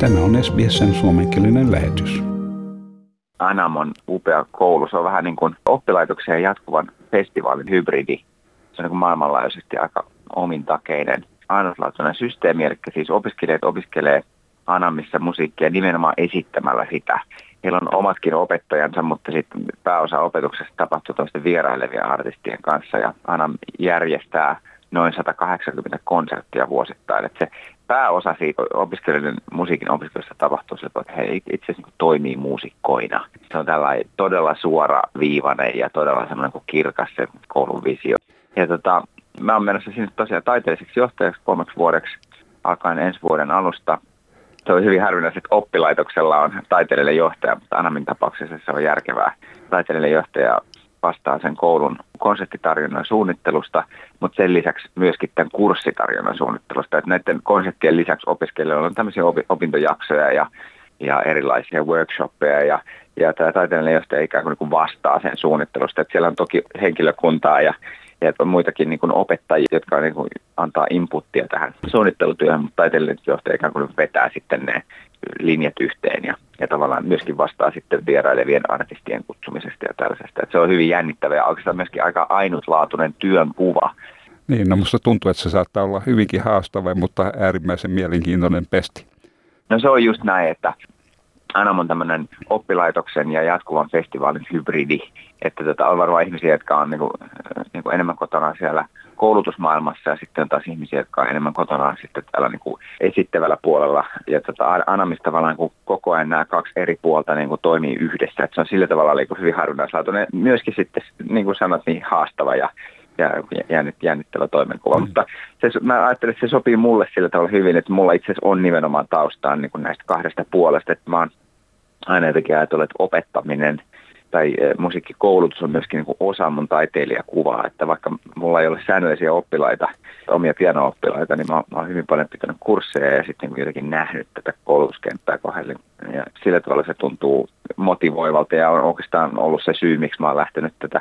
Tämä on SBSn suomenkielinen lähetys. Anamon upea koulu. Se on vähän niin kuin oppilaitoksen jatkuvan festivaalin hybridi. Se on niin kuin maailmanlaajuisesti aika omintakeinen, ainutlaatuinen systeemi. Eli siis opiskelijat opiskelee Anamissa musiikkia nimenomaan esittämällä sitä. Heillä on omatkin opettajansa, mutta sitten pääosa opetuksesta tapahtuu toisten vierailevien artistien kanssa. Ja Anam järjestää noin 180 konserttia vuosittain. Että se pääosa siitä opiskelijoiden musiikin opiskelusta tapahtuu sillä että he itse asiassa niin toimii muusikkoina. Se on tällainen todella suora viivainen ja todella semmoinen kuin kirkas se koulun visio. Ja tota, mä oon menossa sinne tosiaan taiteelliseksi johtajaksi kolmeksi vuodeksi alkaen ensi vuoden alusta. Se on hyvin harvinaista, että oppilaitoksella on taiteellinen johtaja, mutta Anamin tapauksessa se on järkevää. Taiteellinen johtaja vastaa sen koulun konseptitarjonnan suunnittelusta, mutta sen lisäksi myöskin tämän kurssitarjonnan suunnittelusta. Että näiden konseptien lisäksi opiskelijoilla on tämmöisiä opintojaksoja ja, ja erilaisia workshoppeja ja, ja tämä taiteellinen johtaja ikään kuin, vastaa sen suunnittelusta. Että siellä on toki henkilökuntaa ja, ja on muitakin niin kuin opettajia, jotka niin kuin antaa inputtia tähän suunnittelutyöhön, mutta taiteellinen johtaja ikään kuin vetää sitten ne linjat yhteen ja, ja tavallaan myöskin vastaa sitten vierailevien artistien kutsumisesta ja tällaisesta. Että se on hyvin jännittävä ja oikeastaan myöskin aika ainutlaatuinen työn kuva. Niin, no musta tuntuu, että se saattaa olla hyvinkin haastava, mutta äärimmäisen mielenkiintoinen pesti. No se on just näin, että Anam on tämmöinen oppilaitoksen ja jatkuvan festivaalin hybridi, että tota, on varmaan ihmisiä, jotka on niinku, niinku enemmän kotona siellä koulutusmaailmassa ja sitten on taas ihmisiä, jotka on enemmän kotona sitten täällä niin kuin esittävällä puolella. Ja tota, Anamista tavallaan niin koko ajan nämä kaksi eri puolta niin kuin toimii yhdessä. että se on sillä tavalla niin kuin hyvin harvinaislaatuinen. Myöskin sitten, niin kuin sanot, niin haastava ja ja jännittävä toimenkuva. Mm. Mutta se, mä ajattelen, että se sopii mulle sillä tavalla hyvin, että mulla itse asiassa on nimenomaan taustaan niin kuin näistä kahdesta puolesta, että mä oon aina jotenkin ajatellut, että opettaminen – tai eh, musiikkikoulutus on myöskin niin osa mun taiteilijakuvaa, että vaikka mulla ei ole säännöllisiä oppilaita, omia piano-oppilaita, niin mä, mä oon hyvin paljon pitänyt kursseja ja sitten niin jotenkin nähnyt tätä koulutuskenttää kohdelle. Ja sillä tavalla se tuntuu motivoivalta ja on oikeastaan ollut se syy, miksi mä oon lähtenyt tätä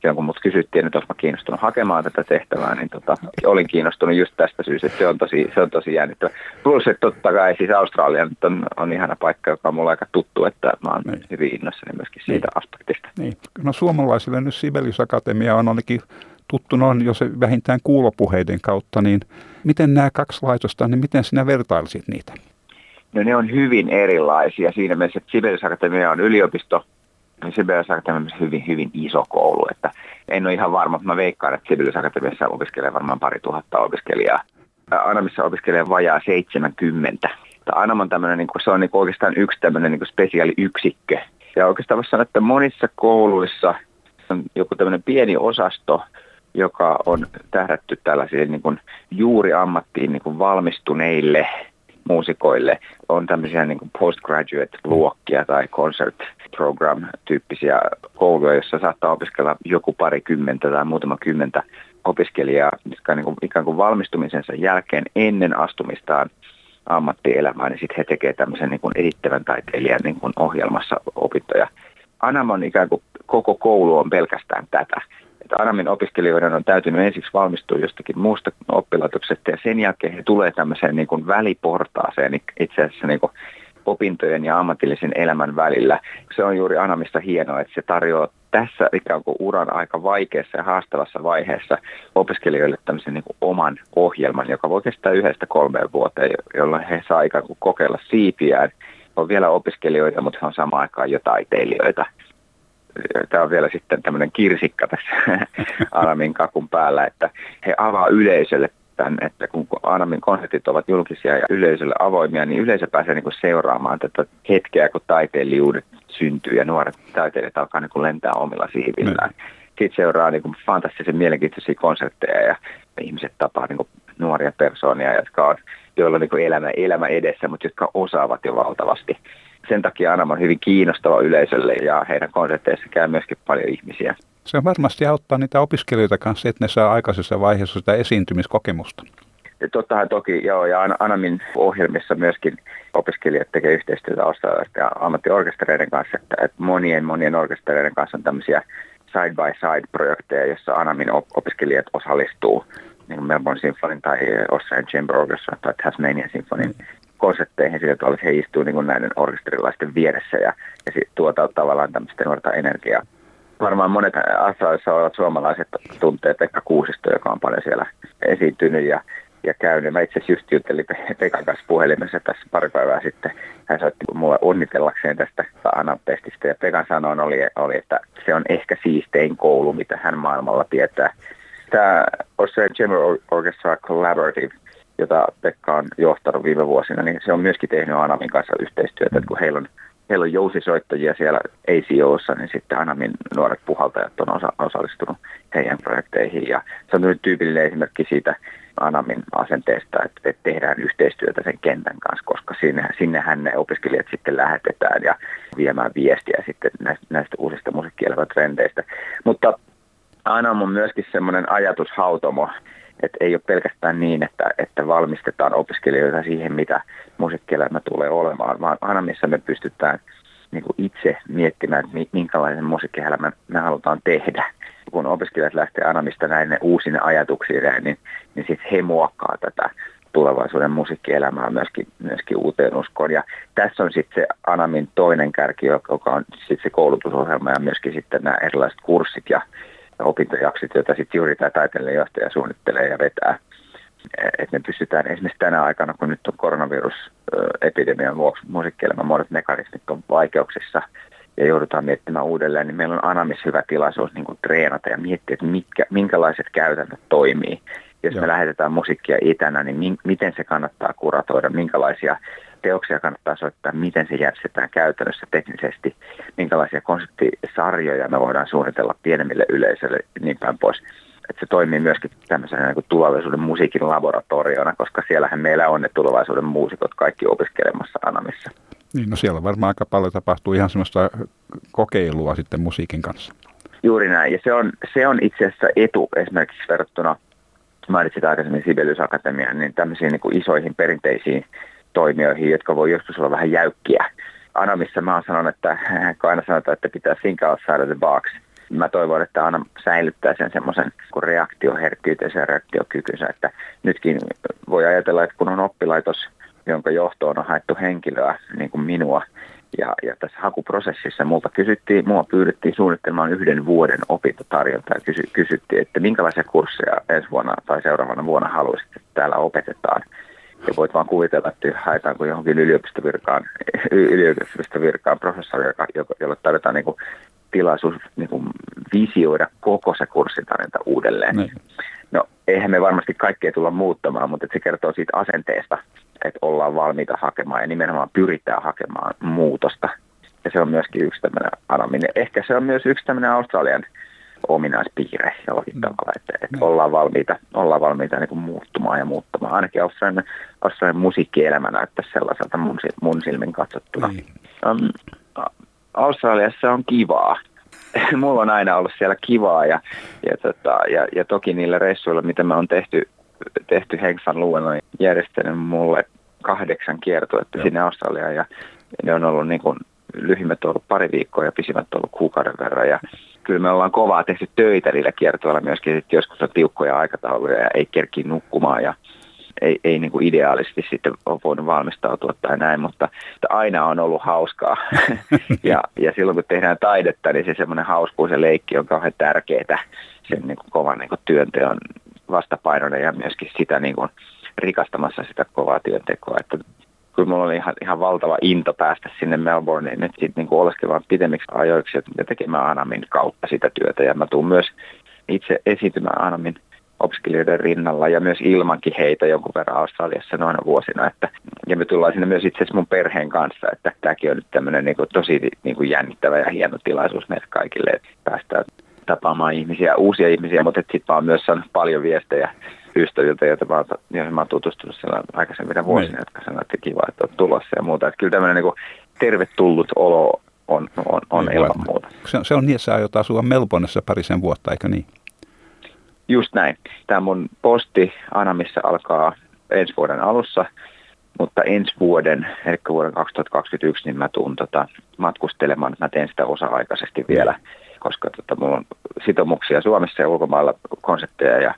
silloin kun mut kysyttiin, että mä kiinnostunut hakemaan tätä tehtävää, niin tota, olin kiinnostunut just tästä syystä, että se on tosi, se on tosi jännittävä. Plus, että totta kai siis Australia nyt on, on ihana paikka, joka on mulle aika tuttu, että mä oon niin. hyvin innossani myöskin siitä niin. aspektista. Niin. No suomalaisille nyt Sibelius Akatemia on ainakin tuttu noin jo se vähintään kuulopuheiden kautta, niin miten nämä kaksi laitosta, niin miten sinä vertailisit niitä? No ne on hyvin erilaisia siinä mielessä, että Sibelius Akatemia on yliopisto, niin Sibelius Akatemiassa hyvin, hyvin iso koulu, että en ole ihan varma, mutta mä veikkaan, että Sibelius Akatemiassa opiskelee varmaan pari tuhatta opiskelijaa. Anamissa opiskelee vajaa 70. Anam on tämmöinen, niin kuin, se on niin kuin oikeastaan yksi tämmöinen niin spesiaali yksikkö. Ja oikeastaan voisi sanoa, että monissa kouluissa on joku tämmöinen pieni osasto, joka on tähdätty tällaisille niin kuin juuri ammattiin niin kuin valmistuneille muusikoille. On tämmöisiä niin kuin postgraduate-luokkia tai concert program-tyyppisiä kouluja, joissa saattaa opiskella joku parikymmentä tai muutama kymmentä opiskelijaa, jotka niin kuin, ikään kuin valmistumisensa jälkeen ennen astumistaan ammattielämään, niin sitten he tekevät tämmöisen niin kuin edittävän taiteilijan niin kuin ohjelmassa opintoja. Anamon ikään kuin koko koulu on pelkästään tätä. Että Anamin opiskelijoiden on täytynyt ensiksi valmistua jostakin muusta oppilaitoksesta ja sen jälkeen he tulee tämmöiseen niin kuin väliportaaseen itse asiassa niin kuin opintojen ja ammatillisen elämän välillä. Se on juuri Anamista hienoa, että se tarjoaa tässä ikään kuin uran aika vaikeassa ja haastavassa vaiheessa opiskelijoille tämmöisen niin oman ohjelman, joka voi kestää yhdestä kolmeen vuoteen, jolloin he saa ikään kuin kokeilla siipiään. On vielä opiskelijoita, mutta he on samaan aikaan jo taiteilijoita. Tämä on vielä sitten tämmöinen kirsikka tässä Anamin kakun päällä, että he avaa yleisölle tämän, että kun Anamin konsertit ovat julkisia ja yleisölle avoimia, niin yleisö pääsee niin kuin seuraamaan tätä hetkeä, kun taiteilijuudet syntyy ja nuoret taiteilijat alkaa niin kuin lentää omilla siivillään. Mm. Sitten seuraa niin kuin fantastisen mielenkiintoisia konsertteja ja ihmiset tapaa niin nuoria persoonia, jotka on, joilla on niin elämä, elämä edessä, mutta jotka osaavat jo valtavasti. Sen takia Anam on hyvin kiinnostava yleisölle ja heidän konserteissa käy myöskin paljon ihmisiä. Se varmasti auttaa niitä opiskelijoita kanssa, että ne saa aikaisessa vaiheessa sitä esiintymiskokemusta. Ja tottahan toki, joo, ja Anamin ohjelmissa myöskin opiskelijat tekevät yhteistyötä australialaisten ja ammattiorkestereiden kanssa, että, että monien monien orkestereiden kanssa on tämmöisiä side-by-side-projekteja, joissa Anamin opiskelijat osallistuu niin Melbourne Symphony tai Australian Chamber Orchestra tai Tasmanian Symphony mm. Konsertteihin sillä tavalla, että he istuvat niin näiden orkesterilaisten vieressä ja, ja tuota tavallaan tämmöistä nuorta energiaa. Varmaan monet Australiassa olevat suomalaiset tuntee Pekka Kuusisto, joka on paljon siellä esiintynyt ja ja käynyt. Mä itse asiassa just juttelin Pekan kanssa puhelimessa tässä pari päivää sitten. Hän soitti mulle onnitellakseen tästä Anapestistä ja Pekan sanoin oli, oli, että se on ehkä siistein koulu, mitä hän maailmalla tietää. Tämä Australian General Orchestra Collaborative, jota Pekka on johtanut viime vuosina, niin se on myöskin tehnyt Anamin kanssa yhteistyötä, että kun heillä on heillä on jousisoittajia siellä ACOssa, niin sitten Anamin nuoret puhaltajat on osa, osallistunut heidän projekteihin. Ja se on tyypillinen esimerkki siitä Anamin asenteesta, että, että tehdään yhteistyötä sen kentän kanssa, koska sinne, sinnehän ne opiskelijat sitten lähetetään ja viemään viestiä sitten näistä, näistä uusista musiikkielämätrendeistä. Mutta Anam on myöskin semmoinen ajatushautomo, että ei ole pelkästään niin, että, että valmistetaan opiskelijoita siihen, mitä musiikkielämä tulee olemaan, vaan aina missä me pystytään niin kuin itse miettimään, että minkälaisen musiikkielämän me halutaan tehdä. Kun opiskelijat lähtee Anamista näin uusine ajatuksiin, niin, niin sitten he muokkaa tätä tulevaisuuden musiikkielämää myöskin, myöskin uuteen uskoon. Ja tässä on sitten se Anamin toinen kärki, joka on sitten se koulutusohjelma ja myöskin sitten nämä erilaiset kurssit ja opintojaksit, joita sitten juuri tämä taiteilijahtaja suunnittelee ja vetää. Että me pystytään esimerkiksi tänä aikana, kun nyt on koronavirusepidemian vuoksi musiikkielämän monet mekanismit on vaikeuksissa ja joudutaan miettimään uudelleen, niin meillä on Anamis hyvä tilaisuus niin kuin treenata ja miettiä, että mitkä, minkälaiset käytännöt toimii. Jos Joo. me lähetetään musiikkia itänä, niin mi- miten se kannattaa kuratoida, minkälaisia teoksia kannattaa soittaa, miten se järjestetään käytännössä teknisesti, minkälaisia konseptisarjoja me voidaan suunnitella pienemmille yleisöille niin päin pois. Että se toimii myöskin tämmöisenä niin kuin tulevaisuuden musiikin laboratoriona, koska siellähän meillä on ne tulevaisuuden muusikot kaikki opiskelemassa Anamissa. Niin, no siellä varmaan aika paljon tapahtuu ihan semmoista kokeilua sitten musiikin kanssa. Juuri näin, ja se on, se on itse asiassa etu esimerkiksi verrattuna, mainitsit aikaisemmin Sibelius Akatemiaan, niin tämmöisiin niin kuin isoihin perinteisiin toimijoihin, jotka voi joskus olla vähän jäykkiä. Anamissa mä oon sanonut, että kun aina sanotaan, että pitää think outside of the box, mä toivon, että Anna säilyttää sen semmoisen reaktioherkkyytensä ja reaktiokykynsä, että nytkin voi ajatella, että kun on oppilaitos, jonka johtoon on haettu henkilöä, niin kuin minua, ja, ja tässä hakuprosessissa multa kysyttiin, mua pyydettiin suunnittelemaan yhden vuoden opintotarjontaa ja kysy, kysyttiin, että minkälaisia kursseja ensi vuonna tai seuraavana vuonna haluaisit, että täällä opetetaan. Ja voit vaan kuvitella, että haetaanko johonkin yliopistovirkaan, yliopistovirkaan professori, jolle tarvitaan niin kuin tilaisuus niin kuin visioida koko se kurssitarjonta uudelleen. Niin. No eihän me varmasti kaikkea tulla muuttamaan, mutta se kertoo siitä asenteesta, että ollaan valmiita hakemaan ja nimenomaan pyritään hakemaan muutosta. Ja se on myöskin yksi tämmöinen anaminen. Ehkä se on myös yksi tämmöinen Australian ominaispiirre jollakin mm. tavalla, että, että mm. ollaan valmiita, ollaan valmiita niin kuin muuttumaan ja muuttamaan. Ainakin Australian, Australian musiikkielämä näyttäisi sellaiselta mun, mun silmin katsottuna. Mm. Um, Australiassa on kivaa. Mulla on aina ollut siellä kivaa ja, ja, tota, ja, ja toki niillä reissuilla, mitä me on tehty, tehty Hengsan Luen on järjestänyt mulle kahdeksan kiertuetta sinne Australiaan ja ne on ollut niin kuin, lyhimmät on ollut pari viikkoa ja pisimmät on ollut kuukauden verran ja kyllä me ollaan kovaa tehty töitä niillä kiertoilla myöskin, että joskus on tiukkoja aikatauluja ja ei kerki nukkumaan ja ei, ei niin kuin ideaalisesti sitten ole voinut valmistautua tai näin, mutta aina on ollut hauskaa. ja, ja silloin kun tehdään taidetta, niin se semmoinen hauskuus ja leikki on kauhean tärkeää sen niin kuin kovan niin kuin työnteon vastapainona ja myöskin sitä niin kuin rikastamassa sitä kovaa työntekoa. Että kyllä mulla oli ihan, ihan valtava into päästä sinne Melbourneen nyt sitten niin oleskelemaan pitemmiksi ajoiksi ja tekemään Anamin kautta sitä työtä. Ja mä tuun myös itse esiintymään Anamin opiskelijoiden rinnalla ja myös ilmankin heitä jonkun verran Australiassa noina vuosina. Että, ja me tullaan sinne myös itse asiassa mun perheen kanssa, että tämäkin on nyt tämmöinen niin kuin, tosi niin kuin jännittävä ja hieno tilaisuus meille kaikille, että päästään tapaamaan ihmisiä, uusia ihmisiä, mutta sitten oon myös saanut paljon viestejä ystäviltä, joita mä oon, joihin mä oon tutustunut siellä aikaisemmina vuosina, niin. jotka sanoivat, että kiva, että oot tulossa ja muuta. Että kyllä tämmöinen niin tervetullut olo on, on, on niin, ilman muuta. Se, se on niin, että sä aiot asua Melbourneissa parisen vuotta, eikö niin? Just näin. Tämä mun posti Anamissa alkaa ensi vuoden alussa, mutta ensi vuoden, eli vuoden 2021, niin mä tuun tota, matkustelemaan. Mä teen sitä osa-aikaisesti vielä, koska tota, mulla on sitoumuksia Suomessa ja ulkomailla konsepteja ja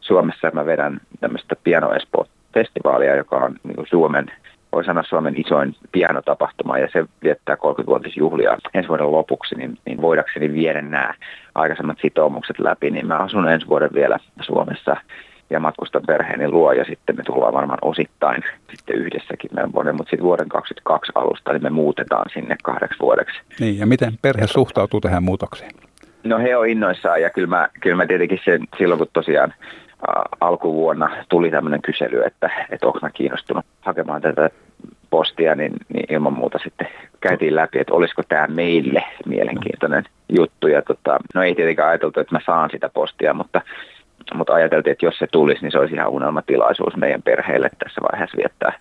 Suomessa mä vedän tämmöistä Piano Espoo-festivaalia, joka on niin Suomen voi sanoa Suomen isoin pianotapahtuma ja se viettää 30-vuotisjuhlia ensi vuoden lopuksi, niin, niin voidakseni viedä nämä aikaisemmat sitoumukset läpi, niin mä asun ensi vuoden vielä Suomessa ja matkustan perheeni luo ja sitten me tullaan varmaan osittain sitten yhdessäkin meidän vuoden, mutta sitten vuoden 2022 alusta niin me muutetaan sinne kahdeksi vuodeksi. Niin ja miten perhe suhtautuu tähän muutokseen? No he on innoissaan ja kyllä mä, kyllä mä tietenkin sen, silloin kun tosiaan alkuvuonna tuli tämmöinen kysely, että, että onko mä kiinnostunut hakemaan tätä postia, niin, niin ilman muuta sitten käytiin läpi, että olisiko tämä meille mielenkiintoinen juttu. Ja tota, no ei tietenkään ajateltu, että mä saan sitä postia, mutta, mutta ajateltiin, että jos se tulisi, niin se olisi ihan unelmatilaisuus meidän perheelle tässä vaiheessa viettää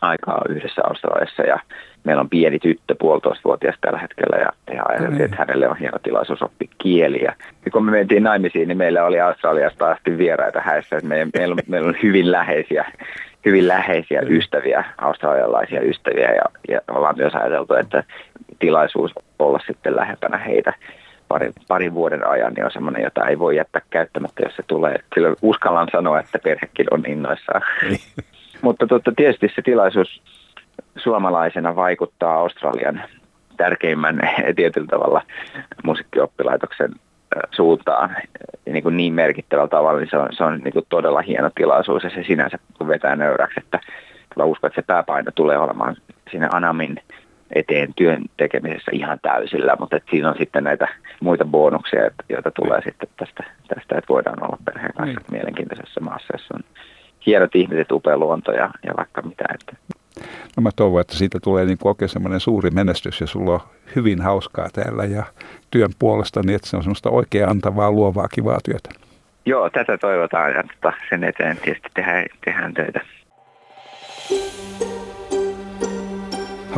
aikaa yhdessä Australiassa. Ja meillä on pieni tyttö, puolitoistavuotias tällä hetkellä ja, ja ajateltiin, että hänelle on hieno tilaisuus oppia kieliä. Ja kun me mentiin naimisiin, niin meillä oli Australiasta asti vieraita häissä, että meillä, meillä, on, meillä on hyvin läheisiä, hyvin läheisiä ystäviä, australialaisia ystäviä. Ja, ja ollaan myös ajateltu, että tilaisuus olla sitten lähempänä heitä parin, parin vuoden ajan, niin on semmoinen, jota ei voi jättää käyttämättä, jos se tulee. Kyllä uskallan sanoa, että perhekin on innoissaan. Niin. Mutta totta, tietysti se tilaisuus suomalaisena vaikuttaa Australian tärkeimmän tietyllä tavalla musiikkioppilaitoksen suuntaan niin, kuin niin merkittävällä tavalla, niin se on, se on niin kuin todella hieno tilaisuus ja se sinänsä vetää nöyräksi, että mä uskon, että se pääpaino tulee olemaan siinä Anamin eteen työn tekemisessä ihan täysillä, mutta että siinä on sitten näitä muita bonuksia, joita tulee sitten tästä, tästä että voidaan olla perheen kanssa niin. mielenkiintoisessa maassa, jossa on hienot ihmiset, upea luonto ja, ja vaikka mitä. Että. No mä toivon, että siitä tulee niin oikein semmoinen suuri menestys ja sulla on hyvin hauskaa täällä ja työn puolesta, niin että se on semmoista oikein antavaa, luovaa, kivaa työtä. Joo, tätä toivotaan ja tota, sen eteen tietysti tehdään, tehdään töitä.